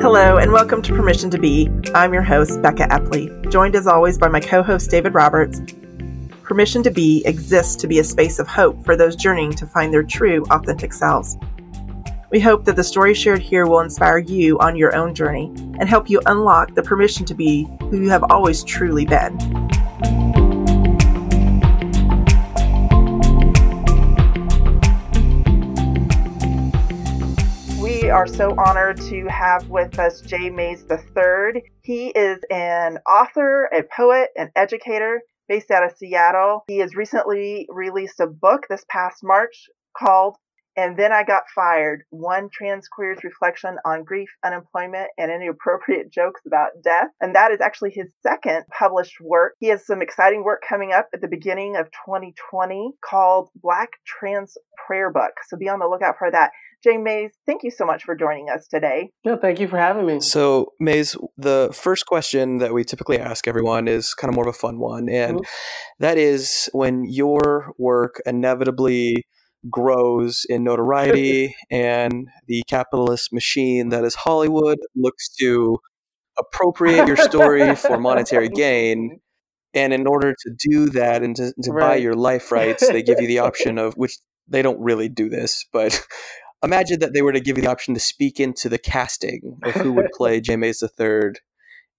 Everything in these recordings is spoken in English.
Hello, and welcome to Permission to Be. I'm your host, Becca Epley, joined as always by my co host, David Roberts. Permission to Be exists to be a space of hope for those journeying to find their true, authentic selves. We hope that the story shared here will inspire you on your own journey and help you unlock the permission to be who you have always truly been. We are so honored to have with us J Mase III. He is an author, a poet, an educator based out of Seattle. He has recently released a book this past March called and then I got fired. One trans queer's reflection on grief, unemployment, and inappropriate jokes about death. And that is actually his second published work. He has some exciting work coming up at the beginning of 2020 called Black Trans Prayer Book. So be on the lookout for that. J Mase, thank you so much for joining us today. No, thank you for having me. So, Mase, the first question that we typically ask everyone is kind of more of a fun one. And mm-hmm. that is when your work inevitably grows in notoriety and the capitalist machine that is Hollywood looks to appropriate your story for monetary gain. And in order to do that and to, to right. buy your life rights, they give you the option of which they don't really do this, but imagine that they were to give you the option to speak into the casting of who would play J Mase III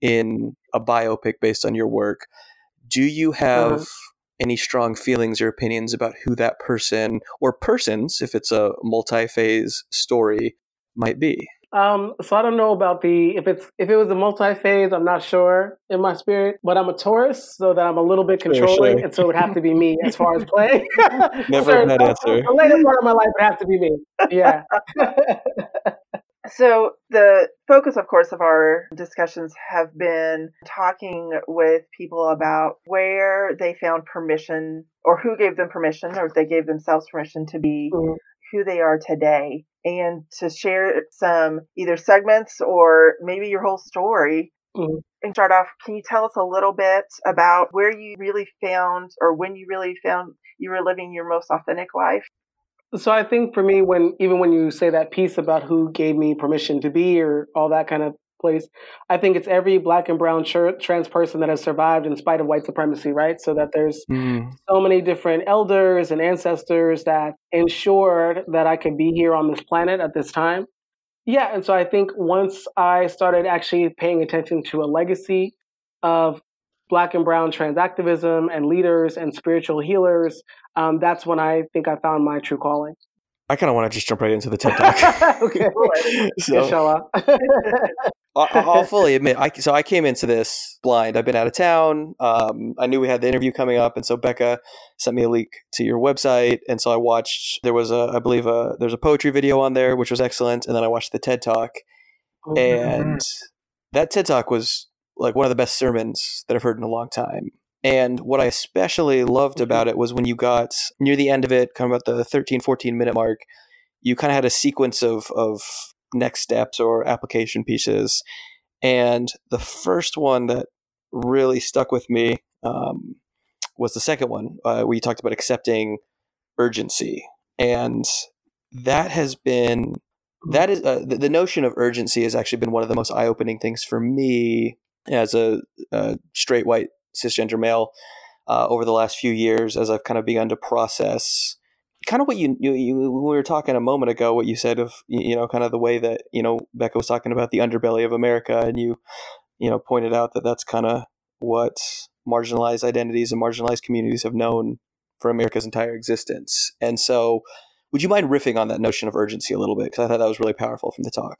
in a biopic based on your work. Do you have uh-huh. any strong feelings or opinions about who that person or persons, if it's a multi phase story, might be? Um, so I don't know about the if it's if it was a multi-phase, I'm not sure in my spirit, but I'm a Taurus, so that I'm a little bit controlling, sure, sure. and so it would have to be me as far as playing. Never so, that answer. The later part of my life would have to be me. Yeah. So, the focus, of course, of our discussions have been talking with people about where they found permission or who gave them permission or if they gave themselves permission to be mm-hmm. who they are today and to share some either segments or maybe your whole story. Mm-hmm. And start off, can you tell us a little bit about where you really found or when you really found you were living your most authentic life? So I think for me, when even when you say that piece about who gave me permission to be or all that kind of place. I think it's every black and brown trans person that has survived in spite of white supremacy, right? So that there's mm. so many different elders and ancestors that ensured that I could be here on this planet at this time. Yeah, and so I think once I started actually paying attention to a legacy of black and brown trans activism and leaders and spiritual healers, um, that's when I think I found my true calling. I kind of want to just jump right into the TED Talk. okay. so, Inshallah. I'll fully admit, I, so I came into this blind. I've been out of town. Um, I knew we had the interview coming up, and so Becca sent me a link to your website, and so I watched. There was a, I believe, a there's a poetry video on there, which was excellent, and then I watched the TED Talk, oh, and that TED Talk was like one of the best sermons that I've heard in a long time. And what I especially loved mm-hmm. about it was when you got near the end of it, kind of about the 13, 14 minute mark, you kind of had a sequence of, of next steps or application pieces. And the first one that really stuck with me um, was the second one, uh, you talked about accepting urgency. And that has been, that is, uh, the, the, notion of urgency has actually been one of the most eye opening things for me as a, a straight white cisgender male uh, over the last few years as I've kind of begun to process kind of what you, you, you, we were talking a moment ago, what you said of, you know, kind of the way that, you know, Becca was talking about the underbelly of America and you, you know, pointed out that that's kind of what marginalized identities and marginalized communities have known for America's entire existence. And so would you mind riffing on that notion of urgency a little bit? Because I thought that was really powerful from the talk.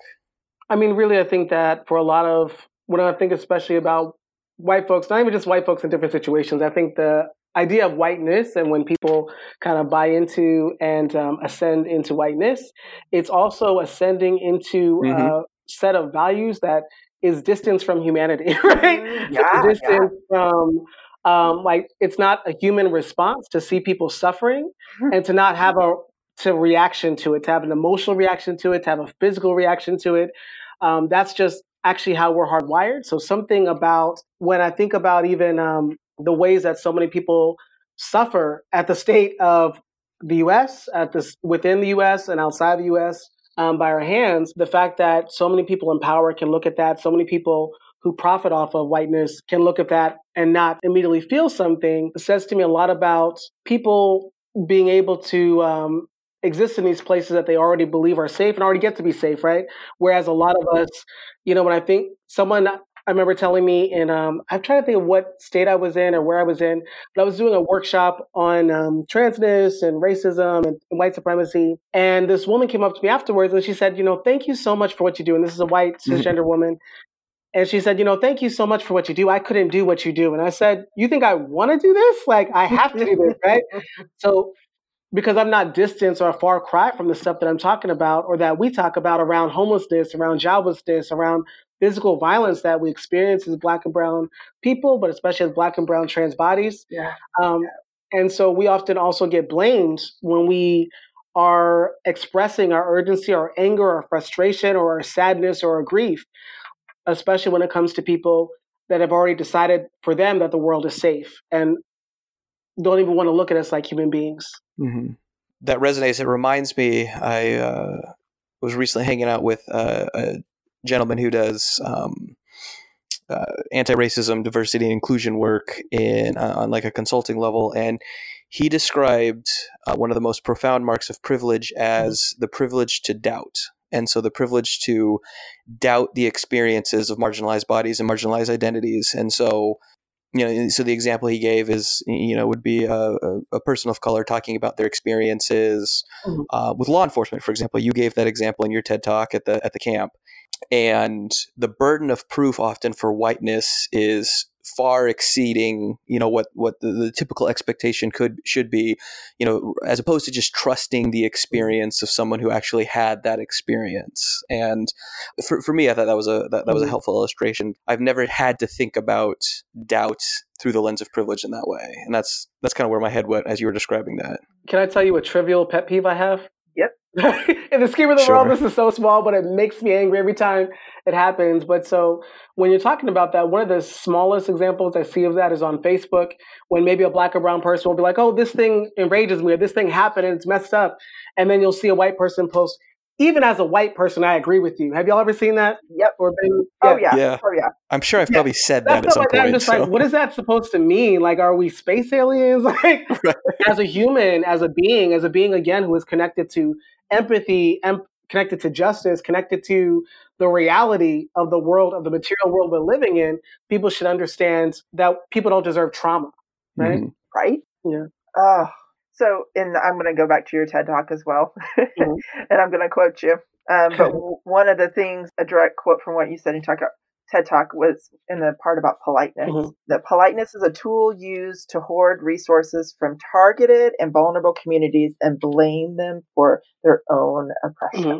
I mean, really, I think that for a lot of, when I think especially about white folks, not even just white folks in different situations, I think the idea of whiteness and when people kind of buy into and um, ascend into whiteness, it's also ascending into mm-hmm. a set of values that is distance from humanity, right? Mm, yeah, distance yeah. from um, like it's not a human response to see people suffering mm-hmm. and to not have a to reaction to it, to have an emotional reaction to it, to have a physical reaction to it. Um, that's just actually how we're hardwired. So something about when I think about even um, the ways that so many people suffer at the state of the U.S., at this within the U.S. and outside the U.S., um, by our hands, the fact that so many people in power can look at that, so many people who profit off of whiteness can look at that and not immediately feel something says to me a lot about people being able to um, exist in these places that they already believe are safe and already get to be safe, right? Whereas a lot of us, you know, when I think someone I remember telling me in um, I'm trying to think of what state I was in or where I was in, but I was doing a workshop on um, transness and racism and, and white supremacy. And this woman came up to me afterwards and she said, you know, thank you so much for what you do. And this is a white cisgender woman. And she said, you know, thank you so much for what you do. I couldn't do what you do. And I said, you think I want to do this? Like I have to do this, right? So because I'm not distant or a far cry from the stuff that I'm talking about or that we talk about around homelessness, around joblessness, around physical violence that we experience as black and brown people, but especially as black and brown trans bodies. Yeah. Um, and so we often also get blamed when we are expressing our urgency, our anger, our frustration, or our sadness or our grief, especially when it comes to people that have already decided for them that the world is safe and don't even want to look at us like human beings. Mm-hmm. That resonates. It reminds me, I uh, was recently hanging out with uh, a gentleman who does um, uh, anti-racism, diversity, and inclusion work in uh, on like a consulting level, and he described uh, one of the most profound marks of privilege as the privilege to doubt. And so the privilege to doubt the experiences of marginalized bodies and marginalized identities. And so you know, so the example he gave is, you know, would be a, a person of color talking about their experiences mm-hmm. uh, with law enforcement. For example, you gave that example in your TED talk at the at the camp, and the burden of proof often for whiteness is far exceeding you know what what the, the, typical expectation could should be you know as opposed to just trusting the experience of someone who actually had that experience and for, for me i thought that was a that, that was a mm-hmm. helpful illustration i've never had to think about doubt through the lens of privilege in that way and that's that's kind of where my head went as you were describing that can i tell you a trivial pet peeve i have. in the scheme of the sure. world, this is so small, but it makes me angry every time it happens. But so when you're talking about that, one of the smallest examples I see of that is on Facebook when maybe a black or brown person will be like, oh, this thing enrages me, or this thing happened and it's messed up. And then you'll see a white person post, even as a white person, I agree with you. Have y'all ever seen that? Yep. Or been, yeah. Oh yeah. yeah. Oh yeah. I'm sure I've yeah. probably said that at some like point. I'm just so. like, what is that supposed to mean? Like, are we space aliens? Like, right. as a human, as a being, as a being again who is connected to empathy, em- connected to justice, connected to the reality of the world, of the material world we're living in, people should understand that people don't deserve trauma, right? Mm-hmm. Right? Yeah. Uh, so, and I'm going to go back to your TED talk as well, mm-hmm. and I'm going to quote you. Um, but one of the things, a direct quote from what you said in talk, TED Talk was in the part about politeness. Mm-hmm. That politeness is a tool used to hoard resources from targeted and vulnerable communities and blame them for their own oppression. Mm-hmm.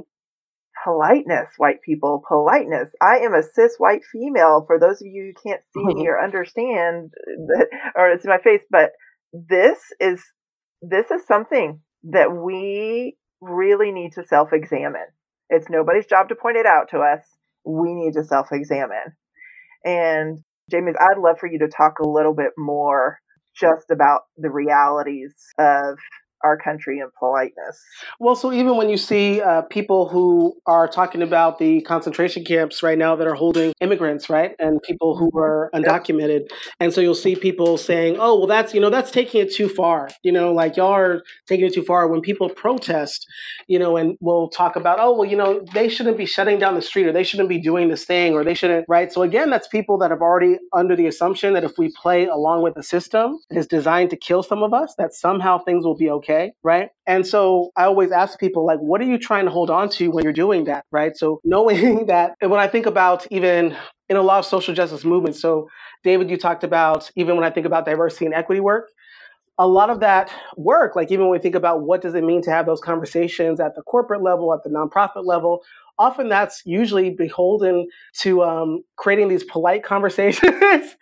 Politeness, white people, politeness. I am a cis white female. For those of you who can't see mm-hmm. me or understand that, or it's in my face, but this is this is something that we really need to self examine. It's nobody's job to point it out to us we need to self examine. And J Mase, I'd love for you to talk a little bit more just about the realities of our country and politeness. Well, so even when you see uh, people who are talking about the concentration camps right now that are holding immigrants, right, and people who mm-hmm. are undocumented, and so you'll see people saying, "Oh, well, that's you know that's taking it too far," you know, like y'all are taking it too far. When people protest, you know, and we'll talk about, "Oh, well, you know, they shouldn't be shutting down the street, or they shouldn't be doing this thing, or they shouldn't," right? So again, that's people that have already under the assumption that if we play along with the system, it is designed to kill some of us, that somehow things will be okay okay, right? And so I always ask people, like, what are you trying to hold on to when you're doing that, right? So knowing that, when I think about even in a lot of social justice movements, so David, you talked about even when I think about diversity and equity work, a lot of that work, like even when we think about what does it mean to have those conversations at the corporate level, at the nonprofit level, often that's usually beholden to um, creating these polite conversations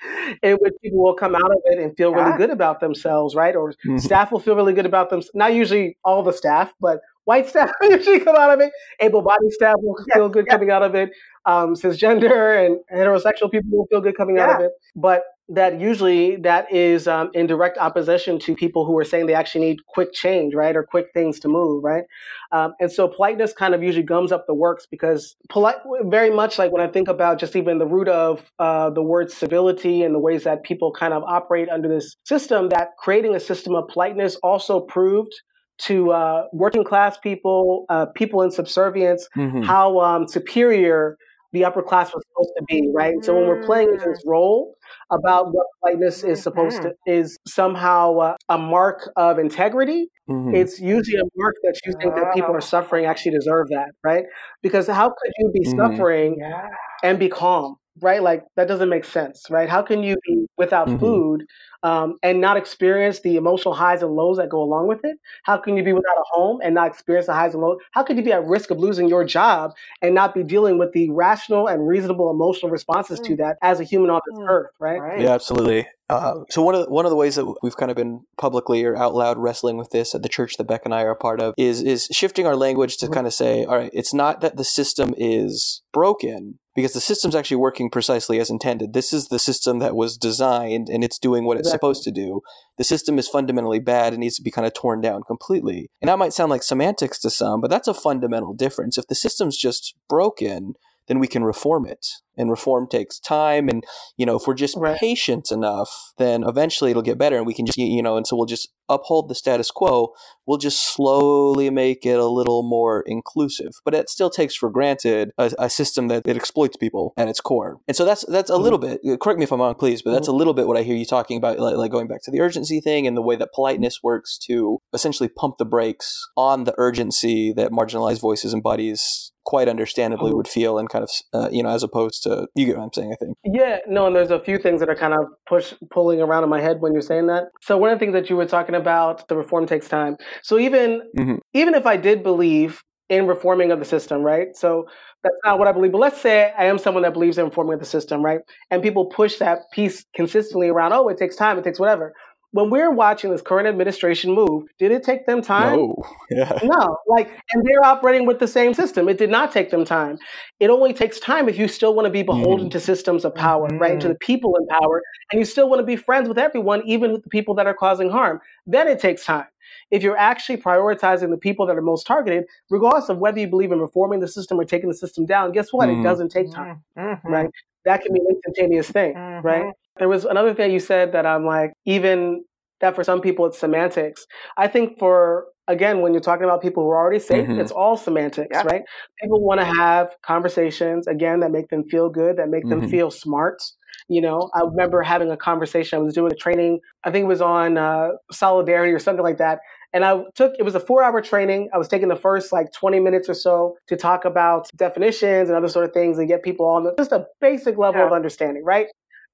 in which people will come out of it and feel really good about themselves, right? Or mm-hmm. staff will feel really good about them. Not usually all the staff, but white staff usually come out of it. Able-bodied staff will yes, feel good yes. coming out of it. Um, cisgender and heterosexual people will feel good coming yeah. out of it. But that usually that is um, in direct opposition to people who are saying they actually need quick change, right, or quick things to move, right? Um, and so politeness kind of usually gums up the works because polite, very much like when I think about just even the root of uh, the word civility and the ways that people kind of operate under this system, that creating a system of politeness also proved to uh, working class people, uh, people in subservience, mm-hmm. how um, superior the upper class was supposed to be, right? So when we're playing this mm. role about what whiteness is supposed mm-hmm. to is somehow uh, a mark of integrity, mm-hmm. it's usually a mark that you think that people are suffering actually deserve that, right? Because how could you be mm-hmm. suffering yeah. and be calm, right? Like that doesn't make sense, right? How can you be without mm-hmm. food um, and not experience the emotional highs and lows that go along with it? How can you be without a home and not experience the highs and lows? How could you be at risk of losing your job and not be dealing with the rational and reasonable emotional responses mm. to that as a human on this mm. earth, right? right? Yeah, absolutely. Uh, so one of the, one of the ways that we've kind of been publicly or out loud wrestling with this at the church that Beck and I are a part of is is shifting our language to kind of say, all right, it's not that the system is broken because the system's actually working precisely as intended. This is the system that was designed and it's doing what it's supposed to do. The system is fundamentally bad and needs to be kind of torn down completely. And that might sound like semantics to some, but that's a fundamental difference. If the system's just broken, then we can reform it. And reform takes time. And, you know, if we're just right. patient enough, then eventually it'll get better and we can just, you know, and so we'll just uphold the status quo. We'll just slowly make it a little more inclusive. But it still takes for granted a, a system that it exploits people at its core. And so that's, that's a mm-hmm. little bit, correct me if I'm wrong, please, but that's mm-hmm. a little bit what I hear you talking about, like, like going back to the urgency thing and the way that politeness works to essentially pump the brakes on the urgency that marginalized voices and bodies quite understandably would feel and kind of uh, you know as opposed to you get what i'm saying i think. Yeah no and there's a few things that are kind of push pulling around in my head when you're saying that. So one of the things that you were talking about the reform takes time. So even mm-hmm. even if i did believe in reforming of the system right? So that's not what i believe but let's say i am someone that believes in reforming of the system right? And people push that piece consistently around oh it takes time it takes whatever when we're watching this current administration move, did it take them time? No. Yeah. No. Like, and they're operating with the same system. It did not take them time. It only takes time if you still want to be beholden mm. to systems of power, mm. right? To the people in power, and you still want to be friends with everyone, even with the people that are causing harm. Then it takes time. If you're actually prioritizing the people that are most targeted, regardless of whether you believe in reforming the system or taking the system down, guess what? Mm. It mm-hmm. doesn't take time, mm-hmm. right? That can be an instantaneous thing, mm-hmm. right? There was another thing you said that I'm like, even that for some people it's semantics. I think for again, when you're talking about people who are already safe, mm-hmm. it's all semantics, yeah. right? People want to have conversations again that make them feel good, that make mm-hmm. them feel smart. You know, I remember having a conversation. I was doing a training. I think it was on uh, solidarity or something like that. And I took it was a four hour training. I was taking the first like 20 minutes or so to talk about definitions and other sort of things and get people on the, just a basic level yeah. of understanding, right?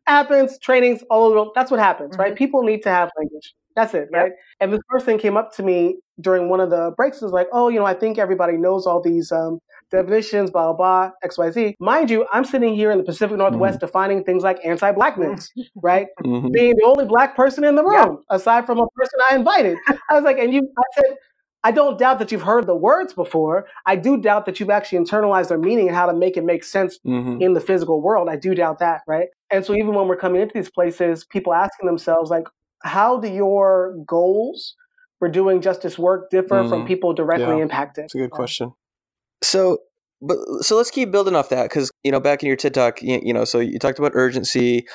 Happens, trainings, all over. That's what happens, mm-hmm. right? People need to have language. That's it, yep. right? And this person came up to me during one of the breaks was like, oh, you know, I think everybody knows all these um, definitions, blah, blah, blah, X, Y, Z. Mind you, I'm sitting here in the Pacific Northwest mm-hmm. defining things like anti blackness, right? Mm-hmm. Being the only black person in the room, yep. aside from a person I invited. I was like, and you, I said, I don't doubt that you've heard the words before. I do doubt that you've actually internalized their meaning and how to make it make sense mm-hmm. in the physical world. I do doubt that, right? And so even when we're coming into these places, people asking themselves, like, how do your goals for doing justice work differ mm-hmm. from people directly yeah. impacted? That's a good question. So, but so let's keep building off that because you know back in your TED talk, you, you know, so you talked about urgency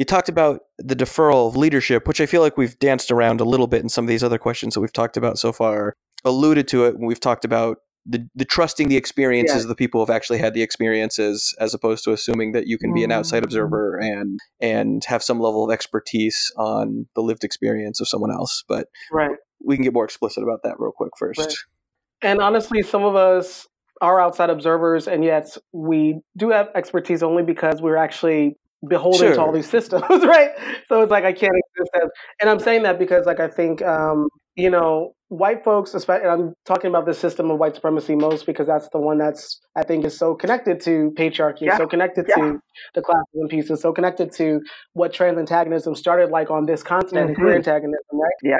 you talked about the deferral of leadership, which I feel like we've danced around a little bit in some of these other questions that we've talked about so far. Alluded to it when we've talked about the, the trusting the experiences yeah. of the people who've actually had the experiences as opposed to assuming that you can be an outside mm-hmm. observer and and have some level of expertise on the lived experience of someone else but right we can get more explicit about that real quick first right. and honestly some of us are outside observers and yet we do have expertise only because we're actually beholden sure. to all these systems, right? So it's like I can't exist as, and I'm saying that because like I think um, you know white folks, especially I'm talking about the system of white supremacy most because that's the one that's I think is so connected to patriarchy, yeah. so connected yeah. to the classism piece, and so connected to what trans antagonism started like on this continent mm-hmm. and queer antagonism, right? Yeah.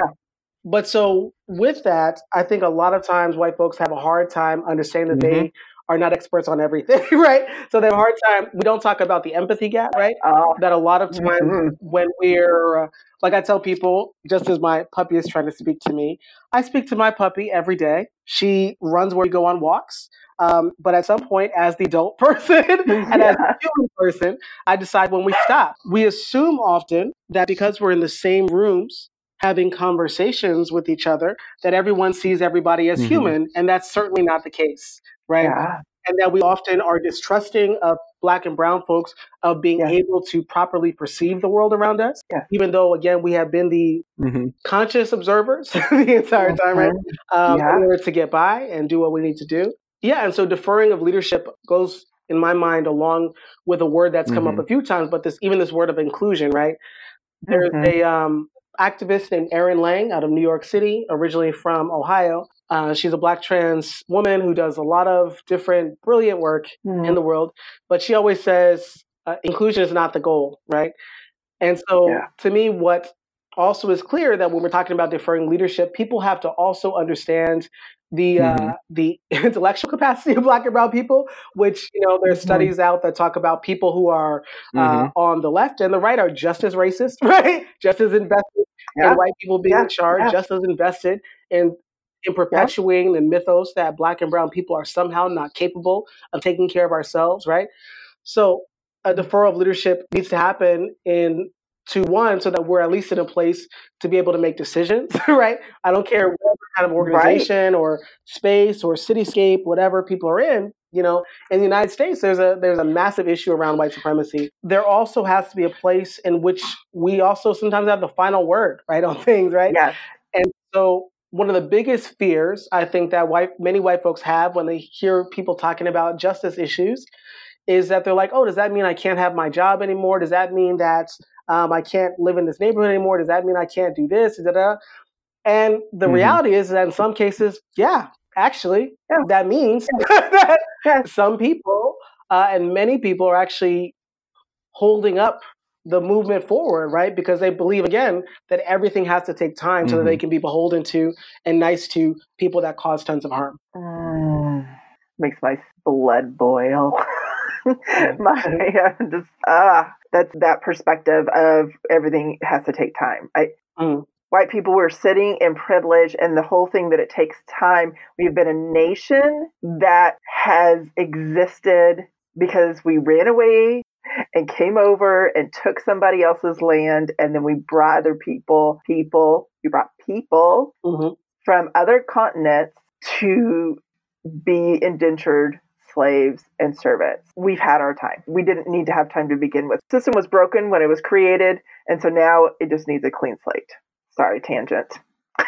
But so with that, I think a lot of times white folks have a hard time understanding that mm-hmm. they are not experts on everything, right? So they have a hard time. We don't talk about the empathy gap, right? Oh, That a lot of times mhm. when we're, uh, like I tell people, just as my puppy is trying to speak to me, I speak to my puppy every day. She runs where we go on walks. Um, but at some point, as the adult person and as a human person, I decide when we stop. We assume often that because we're in the same rooms having conversations with each other, that everyone sees everybody as Mhm. human. And that's certainly not the case, right? yeah. and that we often are distrusting of black and brown folks of being Yeah. able to properly perceive the world around us Yeah. even though again we have been the hmm conscious observers the entire time right um, Yeah. in order to get by and do what we need to do yeah and so deferring of leadership goes in my mind along with a word that's come up Mhm. a few times but this even this word of inclusion right there's Mhm. a um, activist named Erin Lang out of New York City, originally from Ohio. Uh, she's a black trans woman who does a lot of different brilliant work Mhm. in the world, but she always says uh, inclusion is not the goal, right? And so, Yeah. to me, what also is clear that when we're talking about deferring leadership, people have to also understand the uh, Mhm. the intellectual capacity of Black and Brown people. Which you know, there's studies out that talk about people who are uh, Mhm. on the left and the right are just as racist, right? Just as invested Yeah. in white people being Yeah. in charge, Yeah. just as invested in in perpetuating the mythos that Black and Brown people are somehow not capable of taking care of ourselves, right? So a deferral of leadership needs to happen in to one so that we're at least in a place to be able to make decisions, right? I don't care what kind of Right. organization or space or cityscape, whatever people are in. You know, in the United States, there's a there's a massive issue around white supremacy. There also has to be a place in which we also sometimes have the final word, right, on things, right? Yes. And so one of the biggest fears I think that white many white folks have when they hear people talking about justice issues is that they're like, oh, does that mean I can't have my job anymore? Does that mean that um, I can't live in this neighborhood anymore? Does that mean I can't do this? Da, da, da. And the Mhm. reality is that in some cases, yeah, actually, Yeah. that means that some people uh, and many people are actually holding up the movement forward, right? Because they believe again that everything has to take time so that they Mhm. can be beholden to and nice to people that cause tons of harm. Mm, makes my blood boil. my uh, just ah, that's that perspective of everything has to take time. I Mm. white people we're sitting in privilege and the whole thing that it takes time. We've been a nation that has existed because we ran away and came over and took somebody else's land and then we brought other people people we brought people hmm from other continents to be indentured slaves and servants. We've had our time. We didn't need to have time to begin with. The system was broken when it was created, and so now it just needs a clean slate. Sorry, tangent.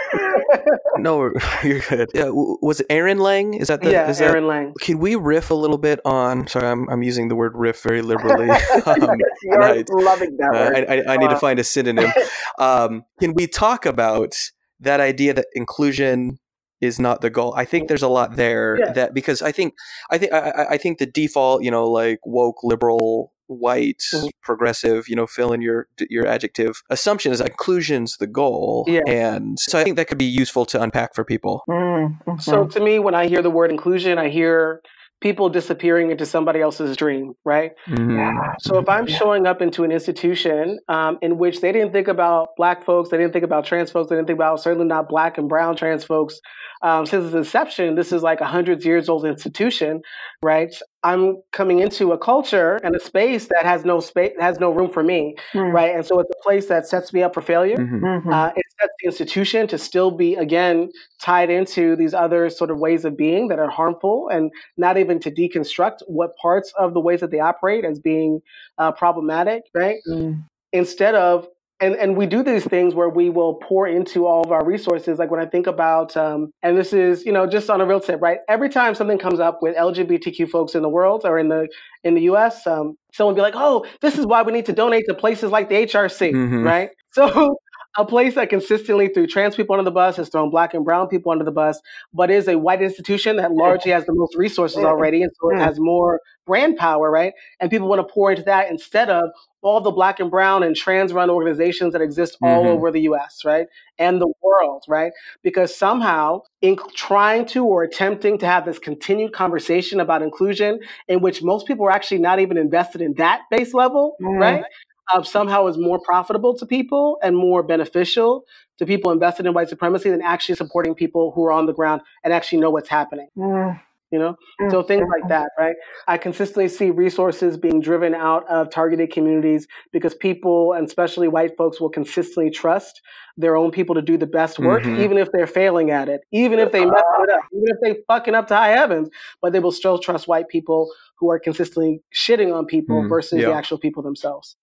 No, you're good. Yeah, was it Aaron Lang? Is that the? yeah, is that, Aaron Lang. Can we riff a little bit on? Sorry, I'm I'm using the word riff very liberally. um, You're right. loving that Uh, word. I, I, I need to Uh, find a synonym. Um, can we talk about that idea that inclusion is not the goal? I think there's a lot there Yeah. that because I think I think I, I- I think the default, you know, like woke, liberal, white, Mhm. progressive, you know, fill in your your adjective assumption is that inclusion's the goal, Yeah. and so I think that could be useful to unpack for people. Mm, mhm. So to me, when I hear the word inclusion, I hear people disappearing into somebody else's dream, right? Mhm. So if I'm showing up into an institution um, in which they didn't think about black folks, they didn't think about trans folks, they didn't think about certainly not black and brown trans folks um, since its inception, this is like a hundred years old institution, right? I'm coming into a culture and a space that has no space, has no room for me, Mm, right? And so it's a place that sets me up for failure. Mhm. mhm. Uh, it sets the institution to still be again tied into these other sort of ways of being that are harmful, and not even to deconstruct what parts of the ways that they operate as being uh, problematic, right? Mm, Instead of and and we do these things where we will pour into all of our resources. Like when I think about, um, and this is you know just on a real tip, right? Every time something comes up with LGBTQ folks in the world or in the in the U.S., um, someone will be like, "Oh, this is why we need to donate to places like the HRC," Mhm. right? So a place that consistently threw trans people under the bus has thrown black and brown people under the bus, but is a white institution that largely has the most resources already, and so it has more brand power, right? And people want to pour into that instead of all the black and brown and trans run organizations that exist all Mhm. over the US, right? And the world, right? Because somehow, in trying to or attempting to have this continued conversation about inclusion, in which most people are actually not even invested in that base level, Mm. right? Uh, somehow is more profitable to people and more beneficial to people invested in white supremacy than actually supporting people who are on the ground and actually know what's happening. Mm, you know mm, so things like mm, that right i consistently see resources being driven out of targeted communities because people and especially white folks will consistently trust their own people to do the best work Mhm. even if they're failing at it even if they mess it up even if they fucking up to high heavens but they will still trust white people who are consistently shitting on people Mm, versus the actual people themselves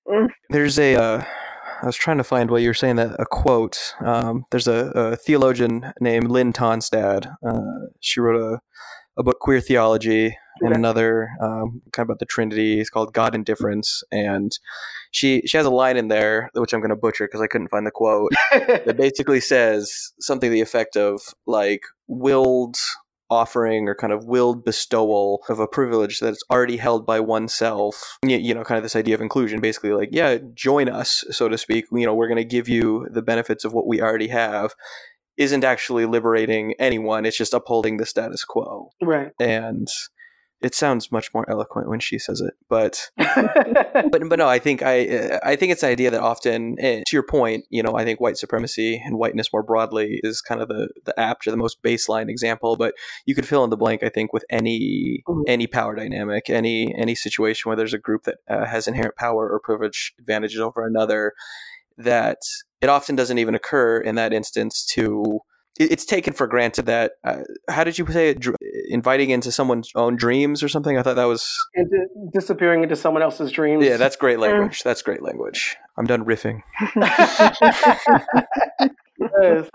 There's a. Uh, I was trying to find while you were saying that a quote. Um, there's a, a theologian named Linn Tonstad. Uh, she wrote a, a book, Queer Theology, and another um, kind of about the Trinity. It's called God and Difference, and she she has a line in there which I'm going to butcher because I couldn't find the quote. that basically says something to the effect of like willed offering or kind of willed bestowal of a privilege that's already held by oneself you, you know kind of this idea of inclusion basically like yeah join us so to speak you know we're going to give you the benefits of what we already have isn't actually liberating anyone it's just upholding the status quo right and it sounds much more eloquent when she says it but but but no, I think I I think it's the idea that often, to your point, you know, I think white supremacy and whiteness more broadly is kind of the the apt or the most baseline example. But you could fill in the blank, I think, with any Mhm. any power dynamic, any any situation where there's a group that uh, has inherent power or privilege advantages over another. That it often doesn't even occur in that instance to. It's taken for granted that. Uh, how did you say it? Inviting into someone's own dreams or something? I thought that was di- disappearing into someone else's dreams yeah, that's great language. That's great language. I'm done riffing. Yes.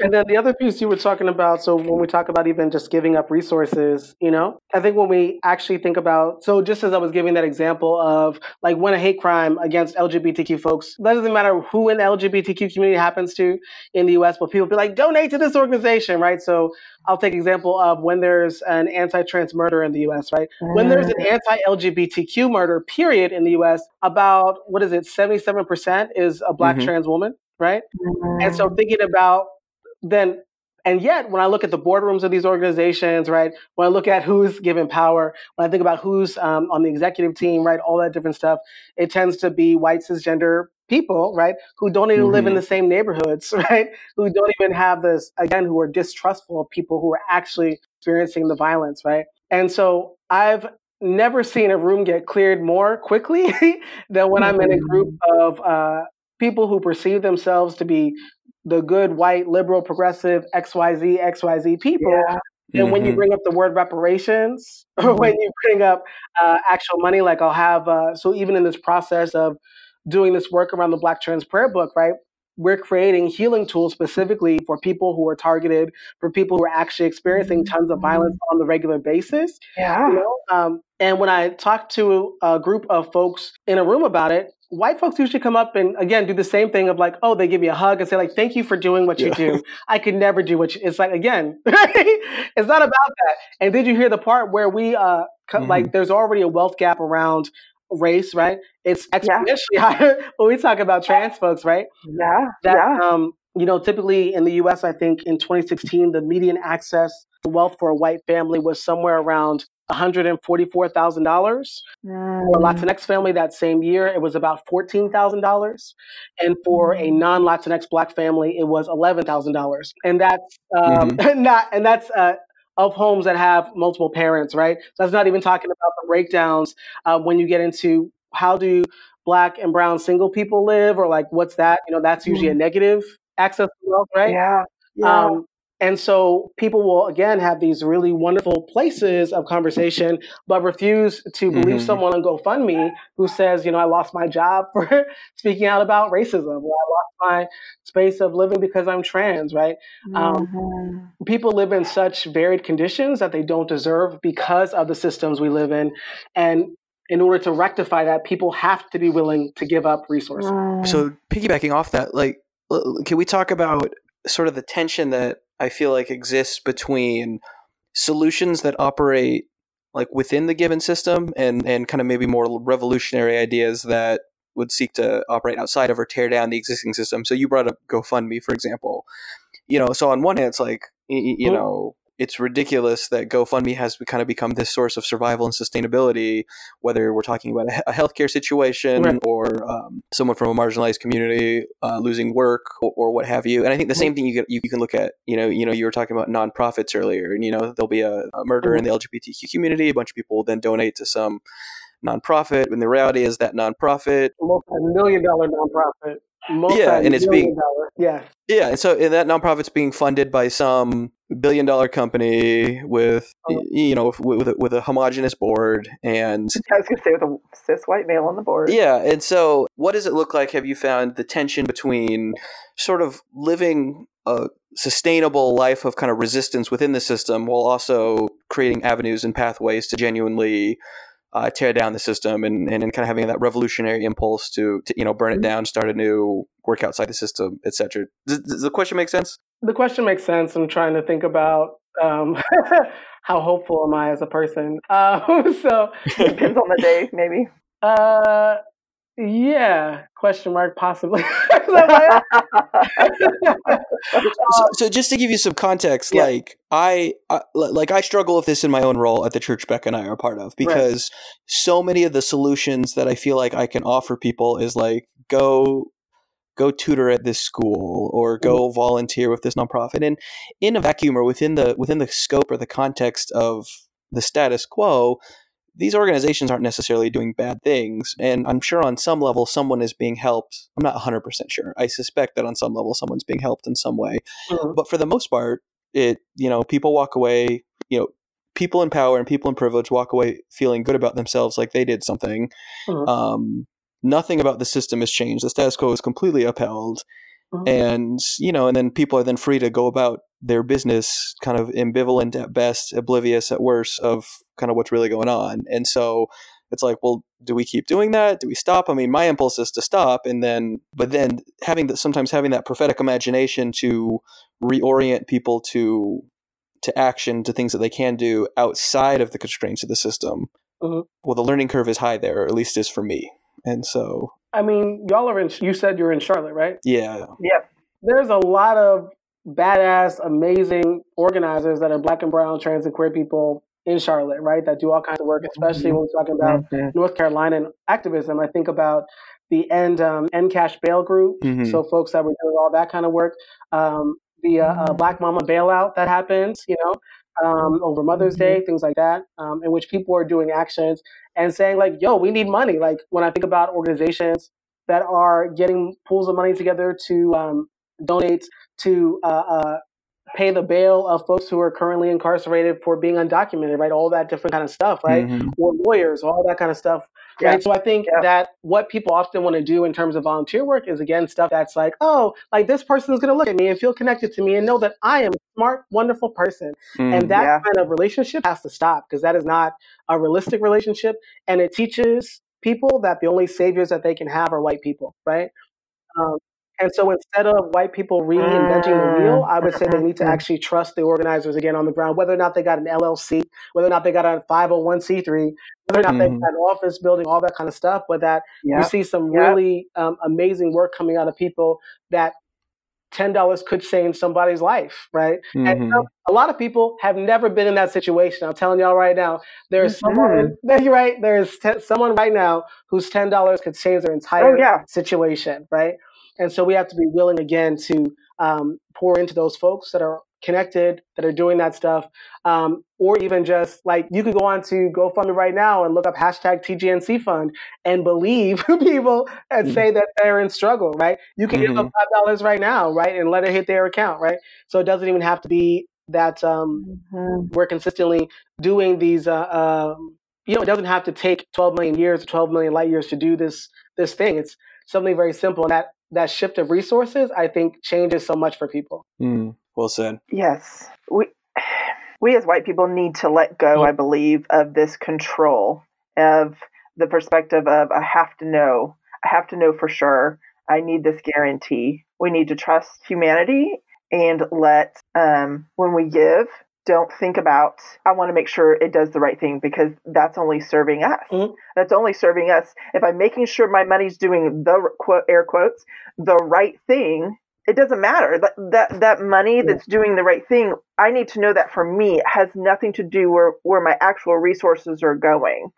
And then the other piece you were talking about, so when we talk about even just giving up resources, you know, I think when we actually think about, so just as I was giving that example of like when a hate crime against LGBTQ folks, that doesn't matter who in the LGBTQ community happens to in the US, but people be like, donate to this organization, right? So I'll take example of when there's an anti-trans murder in the US, right? When there's an anti-LGBTQ murder, period, in the US, about, what is it, 77% is a black Mhm. trans woman, right? And Mm. so thinking about then, and yet when I look at the boardrooms of these organizations, right, when I look at who's given power, when I think about who's um, on the executive team, right, all that different stuff, it tends to be white cisgender people, right, who don't even live in Mhm. the same neighborhoods, right, who don't even have this, again, who are distrustful of people who are actually experiencing the violence, right? And so I've never seen a room get cleared more quickly than when I'm in a group of uh, people who perceive themselves to be the good white liberal progressive xyz xyz people yeah. and when you Mhm. bring up the word reparations or when you bring up uh, actual money like i'll have uh, so even in this process of doing this work around the black trans prayer book right we're creating healing tools specifically for people who are targeted for people who are actually experiencing tons of violence on the regular basis Yeah. you know um, and when i talk to a group of folks in a room about it white folks usually come up and again do the same thing of like oh they give me a hug and say like thank you for doing what you do i could never do what you it's like again it's not about that and did you hear the part where we uh co- Mhm. like there's already a wealth gap around race right it's Yeah. exponentially higher when we talk about trans folks right Yeah. that yeah. um, you know typically in the us i think in 2016 the median access to wealth for a white family was somewhere around $144000 for a latinx family that same year it was about $14000 and for a non-latinx black family it was $11000 and that's um, not and that's uh, of homes that have multiple parents right? So that's not even talking about the breakdowns uh, when you get into how do black and brown single people live or like what's that? You know that's usually a negative access to wealth right? Yeah. Yeah. um, and so people will again have these really wonderful places of conversation, but refuse to believe Mhm. someone on GoFundMe who says, you know, I lost my job for speaking out about racism, or I lost my space of living because I'm trans, right? um, Mhm. People live in such varied conditions that they don't deserve because of the systems we live in. And in order to rectify that, people have to be willing to give up resources. Mm. So piggybacking off that, like can we talk about sort of the tension that I feel like exists between solutions that operate like within the given system and and kind of maybe more revolutionary ideas that would seek to operate outside of or tear down the existing system. So you brought up GoFundMe, for example. You know, so on one hand, it's like you, you know it's ridiculous that GoFundMe has kind of become this source of survival and sustainability, whether we're talking about a, healthcare situation right. or um, someone from a marginalized community uh, losing work or, or, what have you. And I think the same thing you, get, you, can look at, you know, you know, you were talking about nonprofits earlier, and you know, there'll be a, a murder in the LGBTQ community, a bunch of people will then donate to some nonprofit, when the reality is that nonprofit, multi-million dollar nonprofit yeah, and it's being dollar. yeah, yeah, and so and that nonprofit's being funded by some billion dollar company with oh. you know with, with a, with a homogenous board and I was gonna say with a cis white male on the board. Yeah, and so what does it look like? Have you found the tension between sort of living a sustainable life of kind of resistance within the system while also creating avenues and pathways to genuinely uh, tear down the system and, and, and kind of having that revolutionary impulse to, to you know burn it mm-hmm. down, start anew, work outside the system, etc. Does, does, the question make sense? The question makes sense. I'm trying to think about um, how hopeful am I as a person. Um, so it depends on the day, maybe. Uh, yeah, question mark possibly. so, so, just to give you some context, yeah. like I, I, like I struggle with this in my own role at the church Beck and I are part of because right. so many of the solutions that I feel like I can offer people is like go go tutor at this school or go mm. volunteer with this nonprofit and in a vacuum or within the within the scope or the context of the status quo these organizations aren't necessarily doing bad things. And I'm sure on some level, someone is being helped. I'm not 100% sure. I suspect that on some level, someone's being helped in some way. Mm-hmm. But for the most part, it, you know, people walk away, you know, people in power and people in privilege walk away feeling good about themselves like they did something. Mm-hmm. Um, nothing about the system has changed. The status quo is completely upheld. Mm-hmm. And, you know, and then people are then free to go about their business kind of ambivalent at best, oblivious at worst of kind of what's really going on. And so it's like, well, do we keep doing that? Do we stop? I mean, my impulse is to stop, and then, but then having that sometimes having that prophetic imagination to reorient people to to action to things that they can do outside of the constraints of the system. Mm-hmm. Well, the learning curve is high there, or at least is for me. And so, I mean, y'all are in. You said you're in Charlotte, right? Yeah. Yeah. There's a lot of badass, amazing organizers that are black and brown, trans and queer people in Charlotte, right? That do all kinds of work, especially when we're talking about mm-hmm. North Carolina and activism. I think about the End um, End Cash Bail Group, mm-hmm. so folks that were doing all that kind of work. Um, the uh, uh, Black Mama bailout that happens, you know, um, over Mother's mm-hmm. Day, things like that, um, in which people are doing actions and saying like, "Yo, we need money." Like when I think about organizations that are getting pools of money together to um, donate to uh, uh, pay the bail of folks who are currently incarcerated for being undocumented, right? All that different kind of stuff, right? Mm-hmm. Or lawyers, all that kind of stuff. Yeah. Right. So I think yeah. that what people often want to do in terms of volunteer work is again stuff that's like, oh, like this person is going to look at me and feel connected to me and know that I am a smart, wonderful person. Mm, and that yeah. kind of relationship has to stop because that is not a realistic relationship. And it teaches people that the only saviors that they can have are white people, right? Um, and so instead of white people reinventing the wheel, I would say they need to mm. actually trust the organizers again on the ground, whether or not they got an LLC, whether or not they got a 501c3, whether or not they got an office building, all that kind of stuff. But that yep. you see some yep. really um, amazing work coming out of people that ten dollars could change somebody's life, right? Mm-hmm. And a lot of people have never been in that situation. I'm telling y'all right now, there's mm-hmm. someone, right? There's t- someone right now whose ten dollars could change their oh, entire yeah. situation, right? And so we have to be willing again to um, pour into those folks that are connected, that are doing that stuff, um, or even just like you can go on to GoFundMe right now and look up hashtag TGNC Fund and believe people and mm-hmm. say that they're in struggle, right? You can mm-hmm. give them five dollars right now, right, and let it hit their account, right? So it doesn't even have to be that um, mm-hmm. we're consistently doing these. Uh, um, you know, it doesn't have to take 12 million years or 12 million light years to do this this thing. It's something very simple, and that that shift of resources, I think, changes so much for people. Mm, well said. Yes, we we as white people need to let go. I believe of this control of the perspective of I have to know. I have to know for sure. I need this guarantee. We need to trust humanity and let, um, when we give, don't think about, I want to make sure it does the right thing because that's only serving us. Mhm. That's only serving us. If I'm making sure my money's doing the quote, air quotes, the right thing, it doesn't matter that that that money that's doing the right thing i need to know that for me it has nothing to do where where my actual resources are going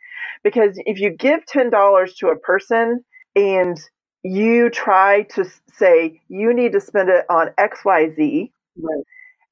because if you give $10 to a person and you try to say you need to spend it on xyz Right.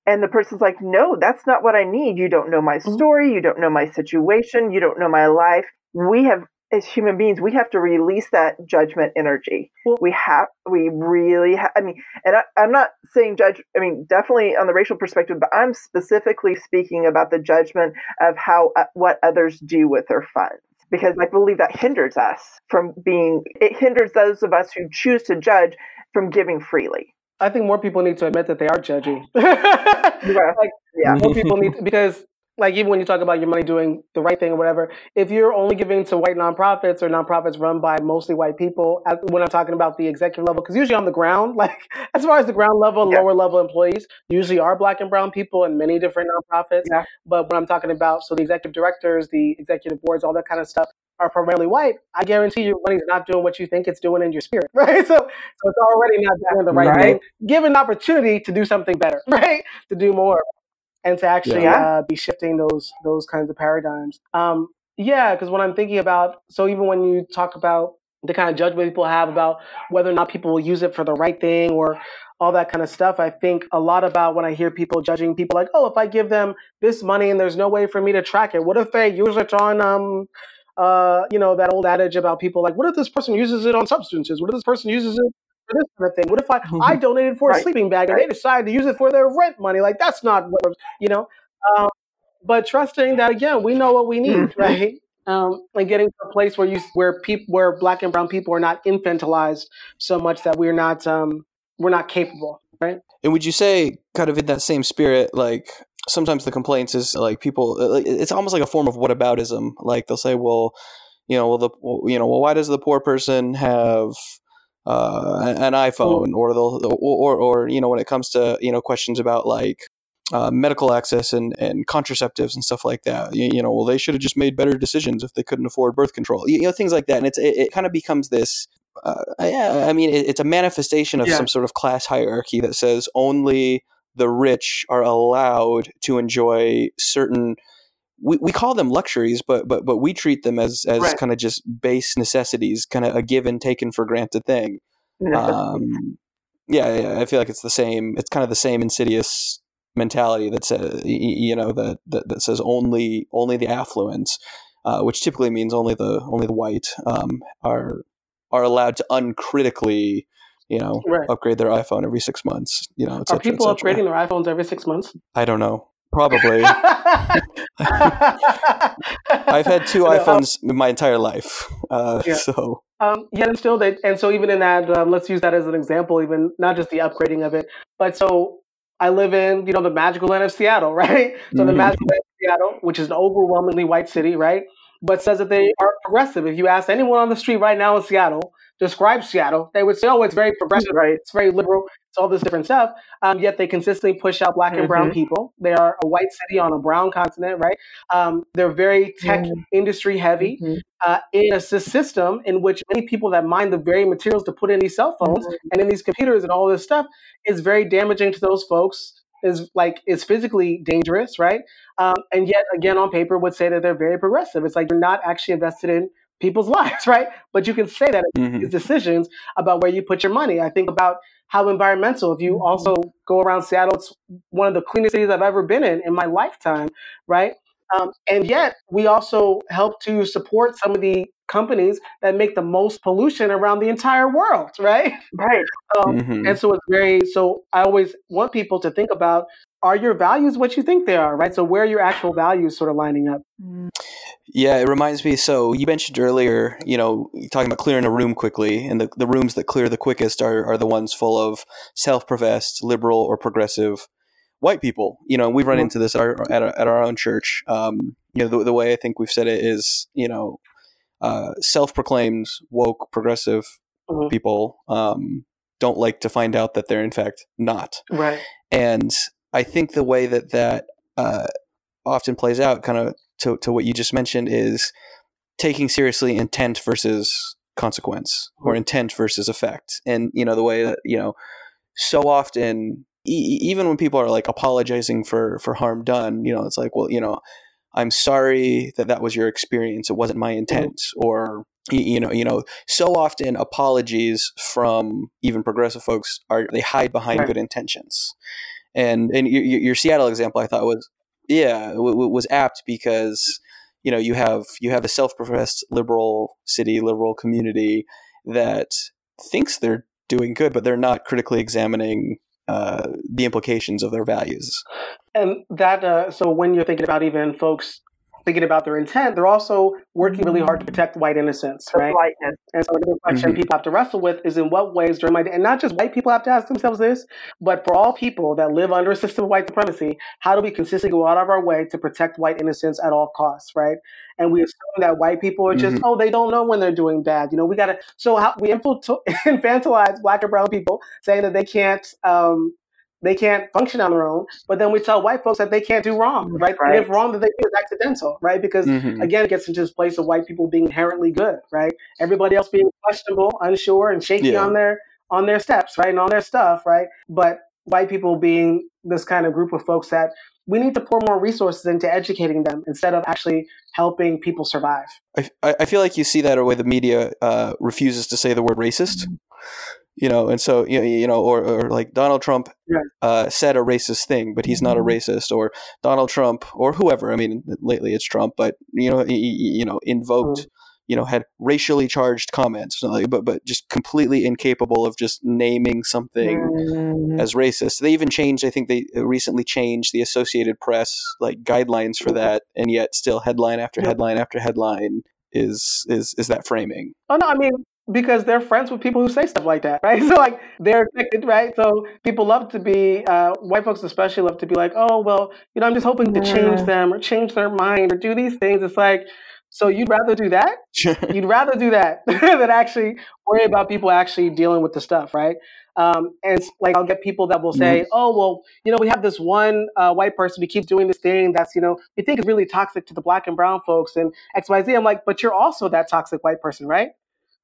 And the person's like no that's not what i need. You don't know my Mhm. story. You don't know my situation. You don't know my life. We have as human beings we have to release that judgment energy. We have we really ha- i mean and I, i'm not saying judge i mean definitely on the racial perspective but i'm specifically speaking about the judgment of how uh, what others do with their funds. Because i believe that hinders us from being it hinders those of us who choose to judge from giving freely I think more people need to admit that they are judging. Yeah. Like, Yeah. more people need because like even when you talk about your money doing the right thing or whatever, if you're only giving to white nonprofits or nonprofits run by mostly white people, when I'm talking about the executive level, because usually on the ground, like as far as the ground level Yeah. lower level employees, usually are black and brown people in many different nonprofits. Yeah. But when I'm talking about, so the executive directors, the executive boards, all that kind of stuff are primarily white. I guarantee you money's not doing what you think it's doing in your spirit, right? So, so it's already not doing the right Right. thing. Given an opportunity to do something better, right? To do more and to actually Yeah. uh, be shifting those those kinds of paradigms. Um, yeah, because when I'm thinking about, so even when you talk about the kind of judgment people have about whether or not people will use it for the right thing or all that kind of stuff, I think a lot about when I hear people judging people like, oh, if I give them this money and there's no way for me to track it, what if they use it on, um, uh, you know, that old adage about people like, what if this person uses it on substances? What if this person uses it for this kind of thing? What if I, I donated for a Right. sleeping bag and they decide to use it for their rent money? Like, that's not what, you know? Um, but trusting that, again, we know what we need, Mhm. right? Um, and getting to a place where you, where people, where black and brown people are not infantilized so much that we're not, um, we're not capable, right? And would you say, kind of in that same spirit, like sometimes the complaints is like people, uh, it's almost like a form of whataboutism. Like they'll say, well, you know, well, the, you know, well, why does the poor person have uh, an iPhone, or they'll, or, or, or, you know, when it comes to you know questions about like uh, medical access and, and contraceptives and stuff like that. You, you know, well, they should have just made better decisions if they couldn't afford birth control. You, you know, things like that, and it's it, it kind of becomes this. Uh, yeah, I mean, it, it's a manifestation of Yeah. some sort of class hierarchy that says only the rich are allowed to enjoy certain. We, we call them luxuries, but but but we treat them as as Right. kind of just base necessities, kind of a given, taken for granted thing. Um, yeah, yeah, I feel like it's the same. It's kind of the same insidious mentality that says, you know, that, that that says only only the affluent, uh, which typically means only the only the white, um, are are allowed to uncritically, you know, Right. upgrade their iPhone every six months. You know, Are people upgrading their iPhones every six months? I don't know. Probably. I've had two No, um, iPhones my entire life, uh, Yeah. so Um, yeah, and still, they, and so even in that, um, let's use that as an example. Even not just the upgrading of it, but so I live in you know the magical land of Seattle, right? So the Mhm. magical land of Seattle, which is an overwhelmingly white city, right? But says that they are progressive. If you ask anyone on the street right now in Seattle, describe Seattle, they would say, "Oh, it's very progressive, right it's very liberal, it's all this different stuff." Um, yet they consistently push out black and brown Mhm. people. They are a white city on a brown continent, right? Um, they're very tech Mhm. industry heavy Mhm. uh, in a system in which many people that mine the very materials to put in these cell phones and in these computers and all this stuff is very damaging to those folks is like is physically dangerous right um, and yet again on paper would say that they're very progressive it's like you're not actually invested in people's lives right but you can say that mhm. these decisions about where you put your money i think about how environmental if you Mhm. also go around seattle it's one of the cleanest cities i've ever been in in my lifetime right um, and yet, we also help to support some of the companies that make the most pollution around the entire world, right? right Um, Mhm. And so it's very, so I always want people to think about are your values what you think they are, right? So where are your actual values sort of lining up? Yeah, it reminds me. So you mentioned earlier, you know, talking about clearing a room quickly, and the, the rooms that clear the quickest are, are the ones full of self-professed liberal or progressive white people. You know, and we've run Mhm. into this at our, at our, at our own church. Um, you know, the, the way I think we've said it is, you know, uh, self-proclaimed woke progressive mm-hmm. people um, don't like to find out that they're in fact not. Right. And I think the way that that uh, often plays out, kind of to to what you just mentioned, is taking seriously intent versus consequence or mm-hmm. intent versus effect. And you know the way that you know so often e- even when people are like apologizing for for harm done, you know, it's like, well, you know, I'm sorry that that was your experience. It wasn't my mm-hmm. intent, or you know, you know, so often apologies from even progressive folks are they hide behind right. good intentions, and and your, your, Seattle example I thought was yeah w- was apt because you know you have you have a self-professed liberal city liberal community that thinks they're doing good, but they're not critically examining uh, the implications of their values. And that, uh, so when you're thinking about even folks thinking about their intent, they're also working really hard to protect white innocence, right? Whiteness. And so another question mm-hmm. people have to wrestle with is in what ways during my and not just white people have to ask themselves this, but for all people that live under a system of white supremacy, how do we consistently go out of our way to protect white innocence at all costs, right? And we assume that white people are just, mm-hmm. oh, they don't know when they're doing bad. You know, we got to, so how, we infantilize black and brown people saying that they can't, um, they can't function on their own. But then we tell white folks that they can't do wrong, mm, right? right. if wrong that they do is accidental, right? Because mm-hmm. again, it gets into this place of white people being inherently good, right? Everybody else being questionable, unsure, and shaky yeah. on their on their steps, right, and on their stuff, right? But white people being this kind of group of folks that we need to pour more resources into educating them instead of actually helping people survive. I, I feel like you see that the way the media uh, refuses to say the word racist. Mm-hmm you know, and so you know, or, or like Donald Trump yeah. uh, said a racist thing, but he's not a mm-hmm. racist, or Donald Trump or whoever. I mean, lately it's Trump, but you know, he, you know, invoked. Mm-hmm. You know, had racially charged comments, but but just completely incapable of just naming something mm-hmm. as racist. They even changed. I think they recently changed the Associated Press like guidelines for that, and yet still headline after headline after headline is is is that framing. Oh no, I mean because they're friends with people who say stuff like that, right? So like they're right? So people love to be uh, white folks, especially love to be like, oh well, you know, I'm just hoping to change them or change their mind or do these things. It's like, so you'd rather do that? you'd rather do that than actually worry about people actually dealing with the stuff, right? Um, and like I'll get people that will say, mm-hmm. "Oh, well, you know, we have this one uh, white person who keeps doing this thing that's you know we think is really toxic to the black and brown folks and X, Y, Z." I'm like, "But you're also that toxic white person, right?"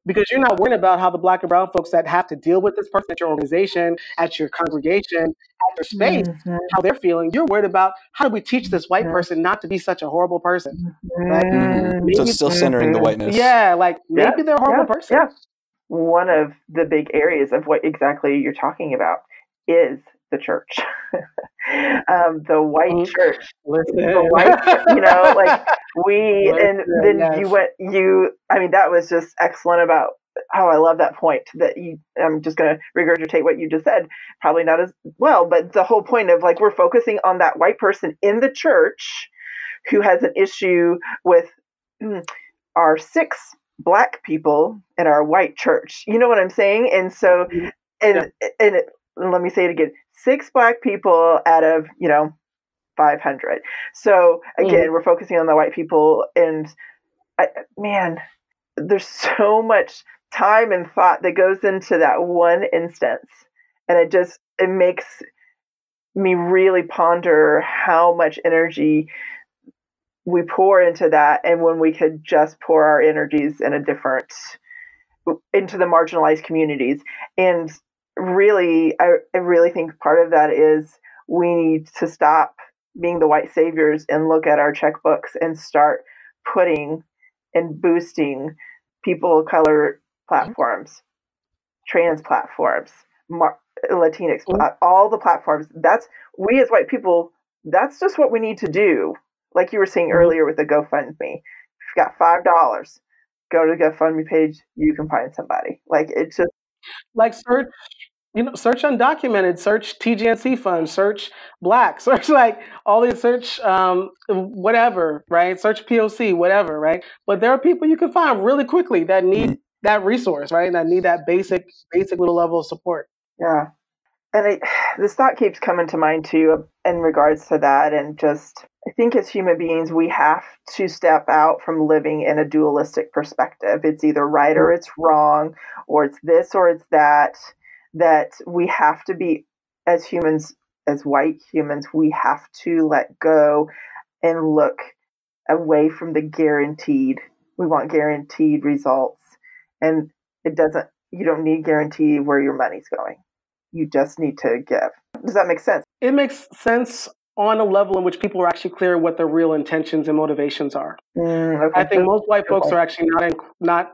Because you're not worrying about how the black and brown folks that have to deal with this person at your organization, at your congregation, at your space, mm-hmm. how they're feeling. You're worried about how do we teach this white mm-hmm. person not to be such a horrible person? Right? Mm-hmm. Maybe, so still centering the whiteness. Yeah, like maybe yeah, they're a horrible yeah, person. Yeah. One of the big areas of what exactly you're talking about is the church. um, the white mm-hmm. church. Listen. The white, you know, like we, Listen, and then yes. you went, you, I mean, that was just excellent about oh, I love that point that you, I'm just going to regurgitate what you just said. Probably not as well, but the whole point of like, we're focusing on that white person in the church who has an issue with mm, our six black people in our white church. You know what I'm saying? And so, mm-hmm. and, yeah. and it, let me say it again six black people out of, you know, 500. So again, mm. we're focusing on the white people and I, man, there's so much time and thought that goes into that one instance. And it just, it makes me really ponder how much energy we pour into that and when we could just pour our energies in a different into the marginalized communities and really, I, I really think part of that is we need to stop being the white saviors and look at our checkbooks and start putting and boosting people of color platforms, trans platforms, Mar- Latinx, mm-hmm. all the platforms. That's we as white people. That's just what we need to do. Like you were saying mm-hmm. earlier with the GoFundMe. If you've got five dollars, go to the GoFundMe page. You can find somebody. Like it's just like search you know, search undocumented, search TGNC fund, search black, search like all these search um, whatever, right? Search POC, whatever, right? But there are people you can find really quickly that need mm-hmm. that resource, right? That need that basic, basic little level of support. Yeah, and I, this thought keeps coming to mind too in regards to that, and just I think as human beings, we have to step out from living in a dualistic perspective. It's either right or it's wrong, or it's this or it's that. That we have to be, as humans, as white humans, we have to let go and look away from the guaranteed. We want guaranteed results. And it doesn't, you don't need guarantee where your money's going. You just need to give. Does that make sense? It makes sense on a level in which people are actually clear what their real intentions and motivations are. Mm, okay. I think most white folks are actually not in, not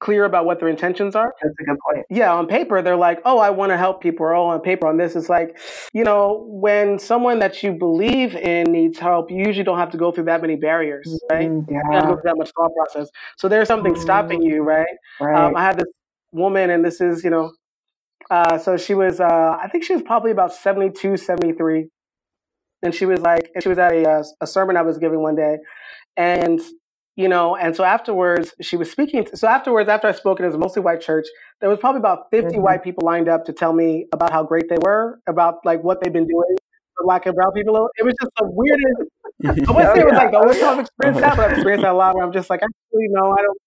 clear about what their intentions are. That's a good point. Yeah, on paper they're like, "Oh, I want to help people." Or, "Oh, on paper on this it's like, you know, when someone that you believe in needs help, you usually don't have to go through that many barriers, right? Mm, You don't have to go through that much thought process. So there's something stopping you, right? Right. Um, I had this woman, and this is, you know, uh, so she was, uh, I think she was probably about 72, 73. And she was like, and she was at a, uh, a sermon I was giving one day. And, you know, and so afterwards, she was speaking. To, so afterwards, after I spoke, it was a mostly white church. There was probably about 50 Mhm. white people lined up to tell me about how great they were, about like what they've been doing for black and brown people. It was just the weirdest. I wouldn't Oh, say it was yeah. like the only time I've experienced that, but I've experienced that a lot where I'm just like, i actually, no, I don't.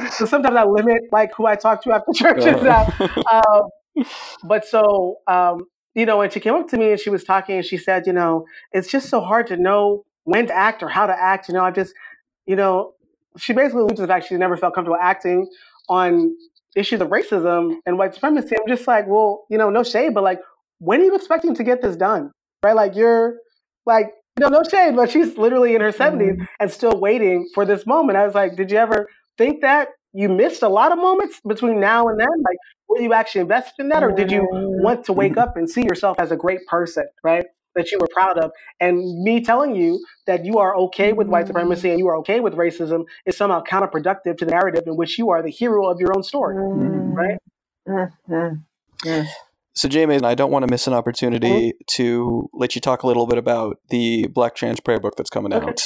Um, So sometimes I limit like who I talk to after church and stuff. Um, but so, um, you know, when she came up to me and she was talking and she said, you know, it's just so hard to know when to act or how to act. You know, I just, you know, she basically alludes to the fact she's never felt comfortable acting on issues of racism and white supremacy. I'm just like, well, you know, no shade, but like, when are you expecting to get this done? Right? Like, you're like, you know, no shade, but she's literally in her mm-hmm. 70s and still waiting for this moment. I was like, did you ever think that you missed a lot of moments between now and then? Like, were you actually invested in that, or did you mm-hmm. want to wake up and see yourself as a great person, right? That you were proud of. And me telling you that you are okay with white supremacy and you are okay with racism is somehow counterproductive to the narrative in which you are the hero of your own story, right? Mm, mm. So, Jamie, I don't want to miss an opportunity to let you talk a little bit about the Black Trans Prayer Book that's coming Okay. out.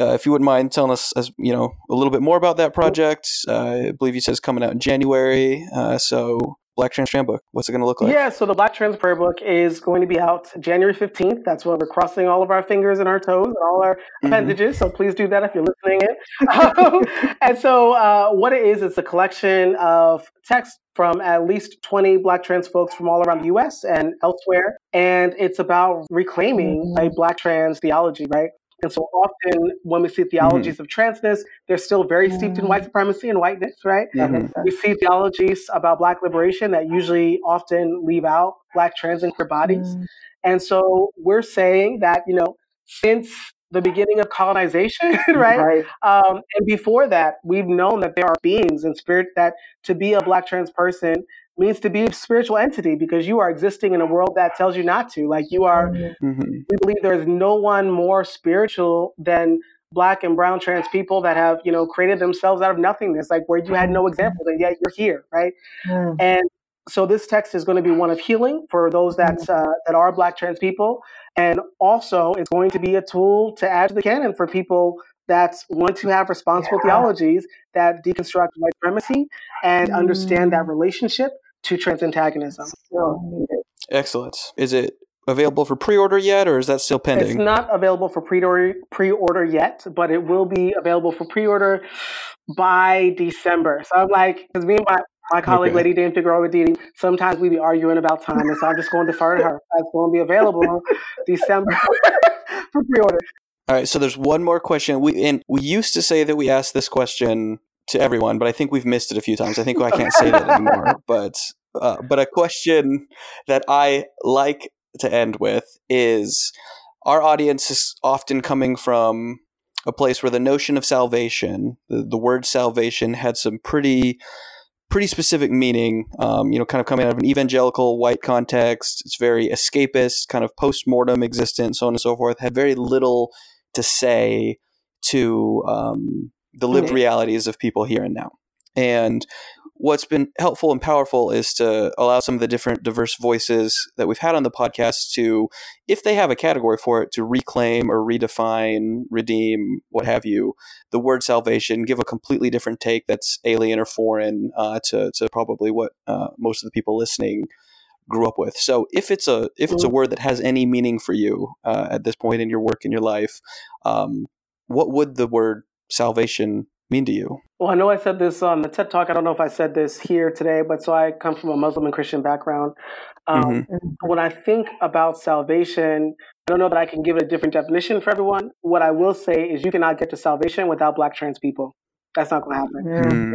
Uh, if you wouldn't mind telling us, as you know, a little bit more about that project. Uh, I believe you said it's coming out in January. Uh, so, Black Trans Prayer Book, what's it going to look like? Yeah, so the Black Trans Prayer Book is going to be out January 15th. That's when we're crossing all of our fingers and our toes and all our Mhm. appendages. So please do that if you're listening in. Um, and so uh, what it is, it's a collection of texts from at least 20 Black trans folks from all around the US and elsewhere. And it's about reclaiming a Black trans theology, right? And so often when we see theologies of transness, they're still very steeped in white supremacy and whiteness, right? That Mhm. We see theologies about Black liberation that usually often leave out Black trans and queer bodies. Mm. And so we're saying that, you know, since the beginning of colonization, right? Right. Um, and before that, we've known that there are beings and spirit that to be a Black trans person means to be a spiritual entity because you are existing in a world that tells you not to. Like you are, hmm we believe there is no one more spiritual than black and brown trans people that have you know created themselves out of nothingness like where you had no examples and yet you're here right Mm. and so this text is going to be one of healing for those that uh, that are black trans people and also it's going to be a tool to add to the canon for people that want to have responsible Yeah. theologies that deconstruct white supremacy and understand that Mm. relationship to trans antagonism Still. Excellent. Is it available for pre-order yet, or is that still pending? It's not available for pre-order pre-order yet, but it will be available for pre-order by December. So I'm like, because me and my, my colleague Okay. Lady Dane Figueroa Edidi, sometimes we be arguing about time, and so I'm just going to defer to her. It's going to be available December for pre-order. All right. So there's one more question. We and we used to say that we asked this question to everyone, but I think we've missed it a few times. I think I can't say that anymore. But uh, but a question that I like to end with is: Our audience is often coming from a place where the notion of salvation, the, the word salvation, had some pretty pretty specific meaning. Um, you know, kind of coming out of an evangelical white context. It's very escapist, kind of post mortem existence, so on and so forth. Had very little to say to um, the lived Yeah. realities of people here and now. And what's been helpful and powerful is to allow some of the different diverse voices that we've had on the podcast to, if they have a category for it, to reclaim or redefine, redeem, what have you, the word salvation, give a completely different take that's alien or foreign uh, to, to probably what uh, most of the people listening grew up with. So if it's a if it's a Mm-hmm. word that has any meaning for you uh, at this point in your work in your life, um, what would the word salvation mean to you? Well, I know I said this on the TED Talk. I don't know if I said this here today, but so I come from a Muslim and Christian background. Um, When I think about salvation, I don't know that I can give it a different definition for everyone. What I will say is you cannot get to salvation without black trans people. That's not going to happen.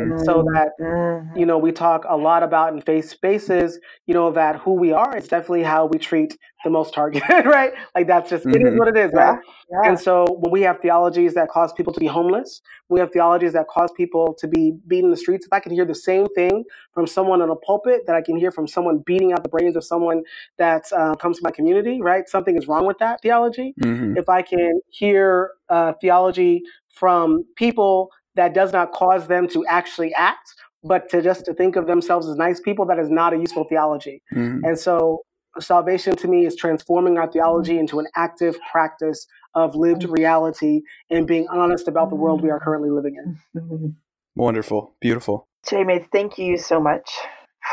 Mm. So that Mhm. you know, we talk a lot about in face spaces, you know, that who we are is definitely how we treat the most targeted, right? Like that's just it is what it is, Yeah, right? yeah. And so when we have theologies that cause people to be homeless, we have theologies that cause people to be beaten in the streets. If I can hear the same thing from someone on a pulpit that I can hear from someone beating out the brains of someone that uh, comes to my community, right? Something is wrong with that theology. Mhm. If I can hear uh, theology from people that does not cause them to actually act, but to just to think of themselves as nice people, that is not a useful theology. Mhm. And so salvation to me is transforming our theology into an active practice of lived reality and being honest about the world we are currently living in. Mhm. Wonderful, beautiful. Jamie, thank you so much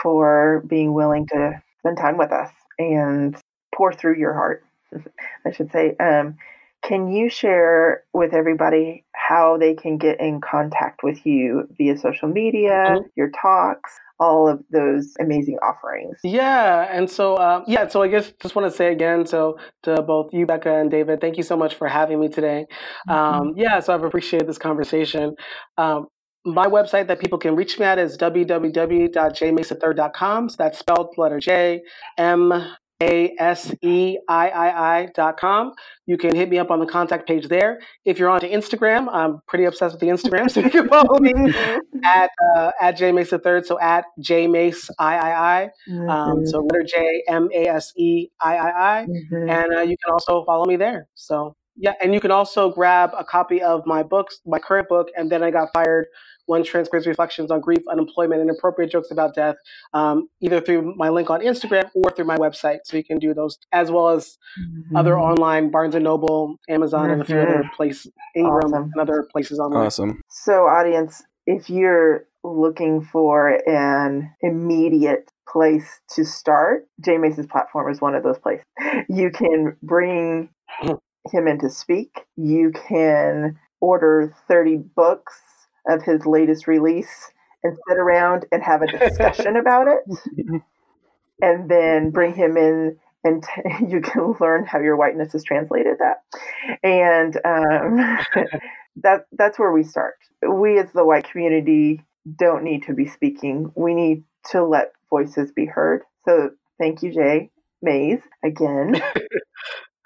for being willing to spend time with us and pour through your heart, I should say. Um, can you share with everybody how they can get in contact with you via social media, Mhm. your talks, all of those amazing offerings? Yeah, and so um, yeah, so I guess just want to say again, so to both you, Becca and David, thank you so much for having me today. Um, yeah, so I've appreciated this conversation. Um, my website that people can reach me at is www.jmasethird.com. So that's spelled letter J M A S E I I I dot com. You can hit me up on the contact page there. If you're onto Instagram, I'm pretty obsessed with the Instagram, so you can follow me at uh, at J Mase the third. So at jmase I I I. Um, so letter J M A S E I I I, Mhm. and uh, you can also follow me there. So yeah, and you can also grab a copy of my books, my current book, and then I got fired. One transcripts reflections on grief, unemployment, and appropriate jokes about death, um, either through my link on Instagram or through my website. So you can do those as well as other Mhm. online, Barnes and Noble, Amazon, and a few other Mhm. places, Ingram, Awesome. and other places online. Awesome. So, audience, if you're looking for an immediate place to start, J Mase's platform is one of those places. You can bring him in to speak. You can order 30 books of his latest release and sit around and have a discussion about it. And then bring him in and t- you can learn how your whiteness has translated that. And um, that that's where we start. We as the white community don't need to be speaking. We need to let voices be heard. So thank you, J Mase, again.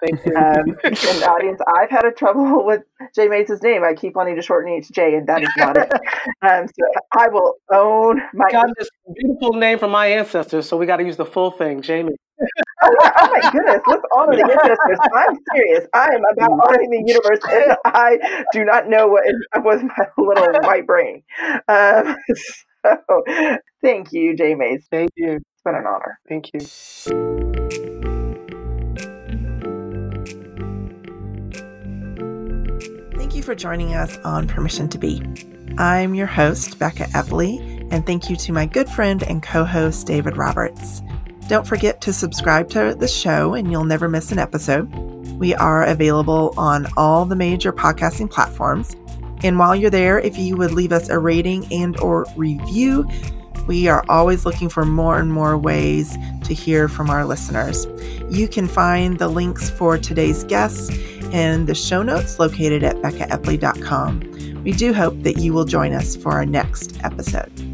Thank you. Um, and audience, I've had a trouble with J Mase' name. I keep wanting to shorten it to Jay, and that is not it. Um, so I will own my. got this beautiful name from my ancestors, so we got to use the full thing, Jamie. Oh, oh my goodness, let's honor the ancestors. I'm serious. I am about honoring the universe, and I do not know what is with my little white brain. Um, so, thank you, J Mase. Thank you. It's been an honor. Thank you. Thank you for joining us on Permission to Be. I'm your host, Becca Epley, and thank you to my good friend and co host, David Roberts. Don't forget to subscribe to the show, and you'll never miss an episode. We are available on all the major podcasting platforms. And while you're there, if you would leave us a rating and or review, we are always looking for more and more ways to hear from our listeners. You can find the links for today's guests and the show notes located at beccaepley.com. We do hope that you will join us for our next episode.